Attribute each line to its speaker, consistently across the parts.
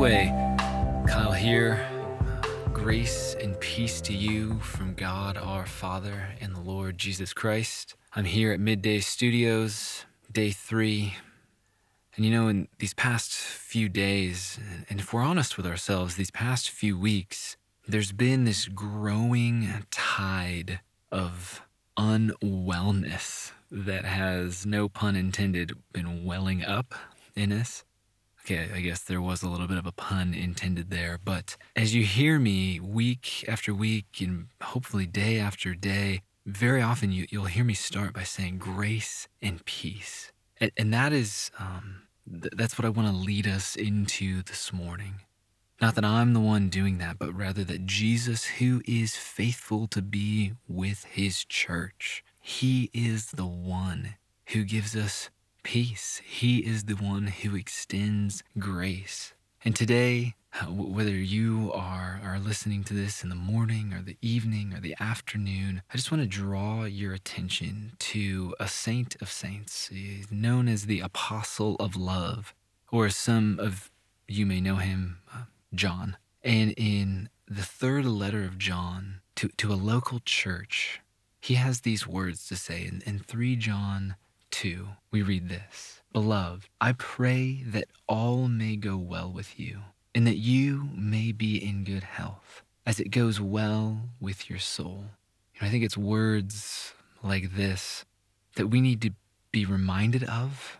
Speaker 1: Gateway. Kyle here. Grace and peace to you from God our Father and the Lord Jesus Christ. I'm here at Midday Studios, day three. And you know, in these past few days, and if we're honest with ourselves, these past few weeks, there's been this growing tide of unwellness that has, no pun intended, been welling up in us. Okay, I guess there was a little bit of a pun intended there, but as you hear me week after week and hopefully day after day, very often you, you'll hear me start by saying grace and peace. And, and that is, um, th- that's what I want to lead us into this morning. Not that I'm the one doing that, but rather that Jesus, who is faithful to be with his church, he is the one who gives us peace. He is the one who extends grace. And today, whether you are, are listening to this in the morning or the evening or the afternoon, I just want to draw your attention to a saint of saints, known as the Apostle of Love, or some of you may know him, uh, John. And in the third letter of John to, to a local church, he has these words to say in, in 3 John 2, we read this Beloved, I pray that all may go well with you, and that you may be in good health, as it goes well with your soul. Know, I think it's words like this that we need to be reminded of,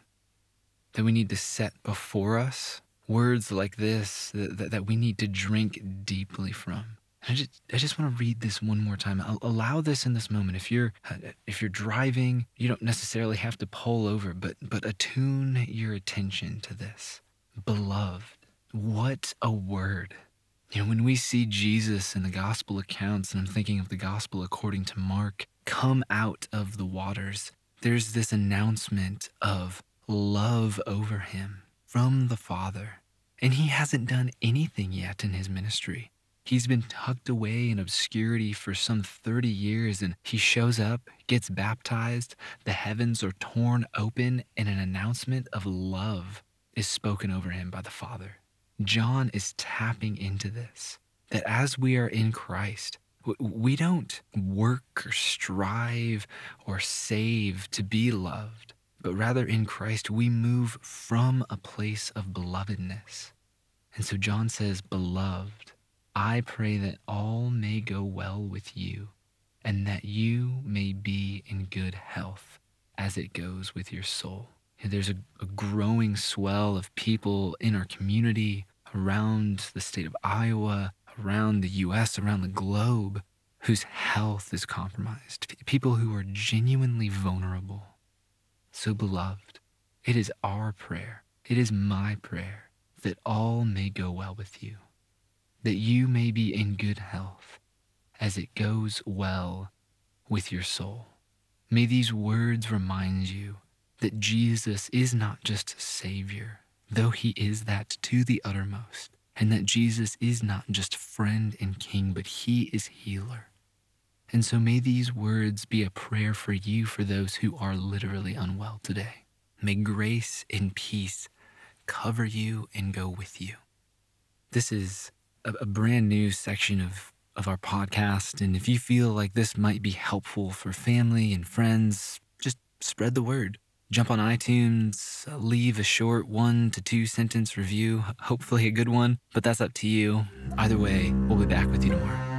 Speaker 1: that we need to set before us. Words like this that, that, that we need to drink deeply from. I just, I just want to read this one more time. I'll allow this in this moment. If you're, uh, if you're driving, you don't necessarily have to pull over, but, but attune your attention to this. Beloved, what a word. You know, when we see Jesus in the gospel accounts, and I'm thinking of the gospel according to Mark, come out of the waters, there's this announcement of love over him from the Father. And he hasn't done anything yet in his ministry. He's been tucked away in obscurity for some 30 years and he shows up, gets baptized, the heavens are torn open, and an announcement of love is spoken over him by the Father. John is tapping into this that as we are in Christ, we don't work or strive or save to be loved, but rather in Christ we move from a place of belovedness. And so John says, Beloved, I pray that all may go well with you, and that you may be in good health as it goes with your soul. There's a, a, growing swell of people in our community, around the state of Iowa, around the US, around the globe, whose health is compromised. People who are genuinely vulnerable. So, beloved, it is our prayer, it is my prayer that all may go well with you that you may be in good health as it goes well with your soul. May these words remind you that Jesus is not just Savior, though He is that to the uttermost, and that Jesus is not just friend and King, but He is healer. And so may these words be a prayer for you for those who are literally unwell today. May grace and peace cover you and go with you. This is a, a brand new section of of our podcast. And if you feel like this might be helpful for family and friends, just spread the word. Jump on iTunes, leave a short one to two sentence review, hopefully a good one, but that's up to you. Either way, we'll be back with you tomorrow.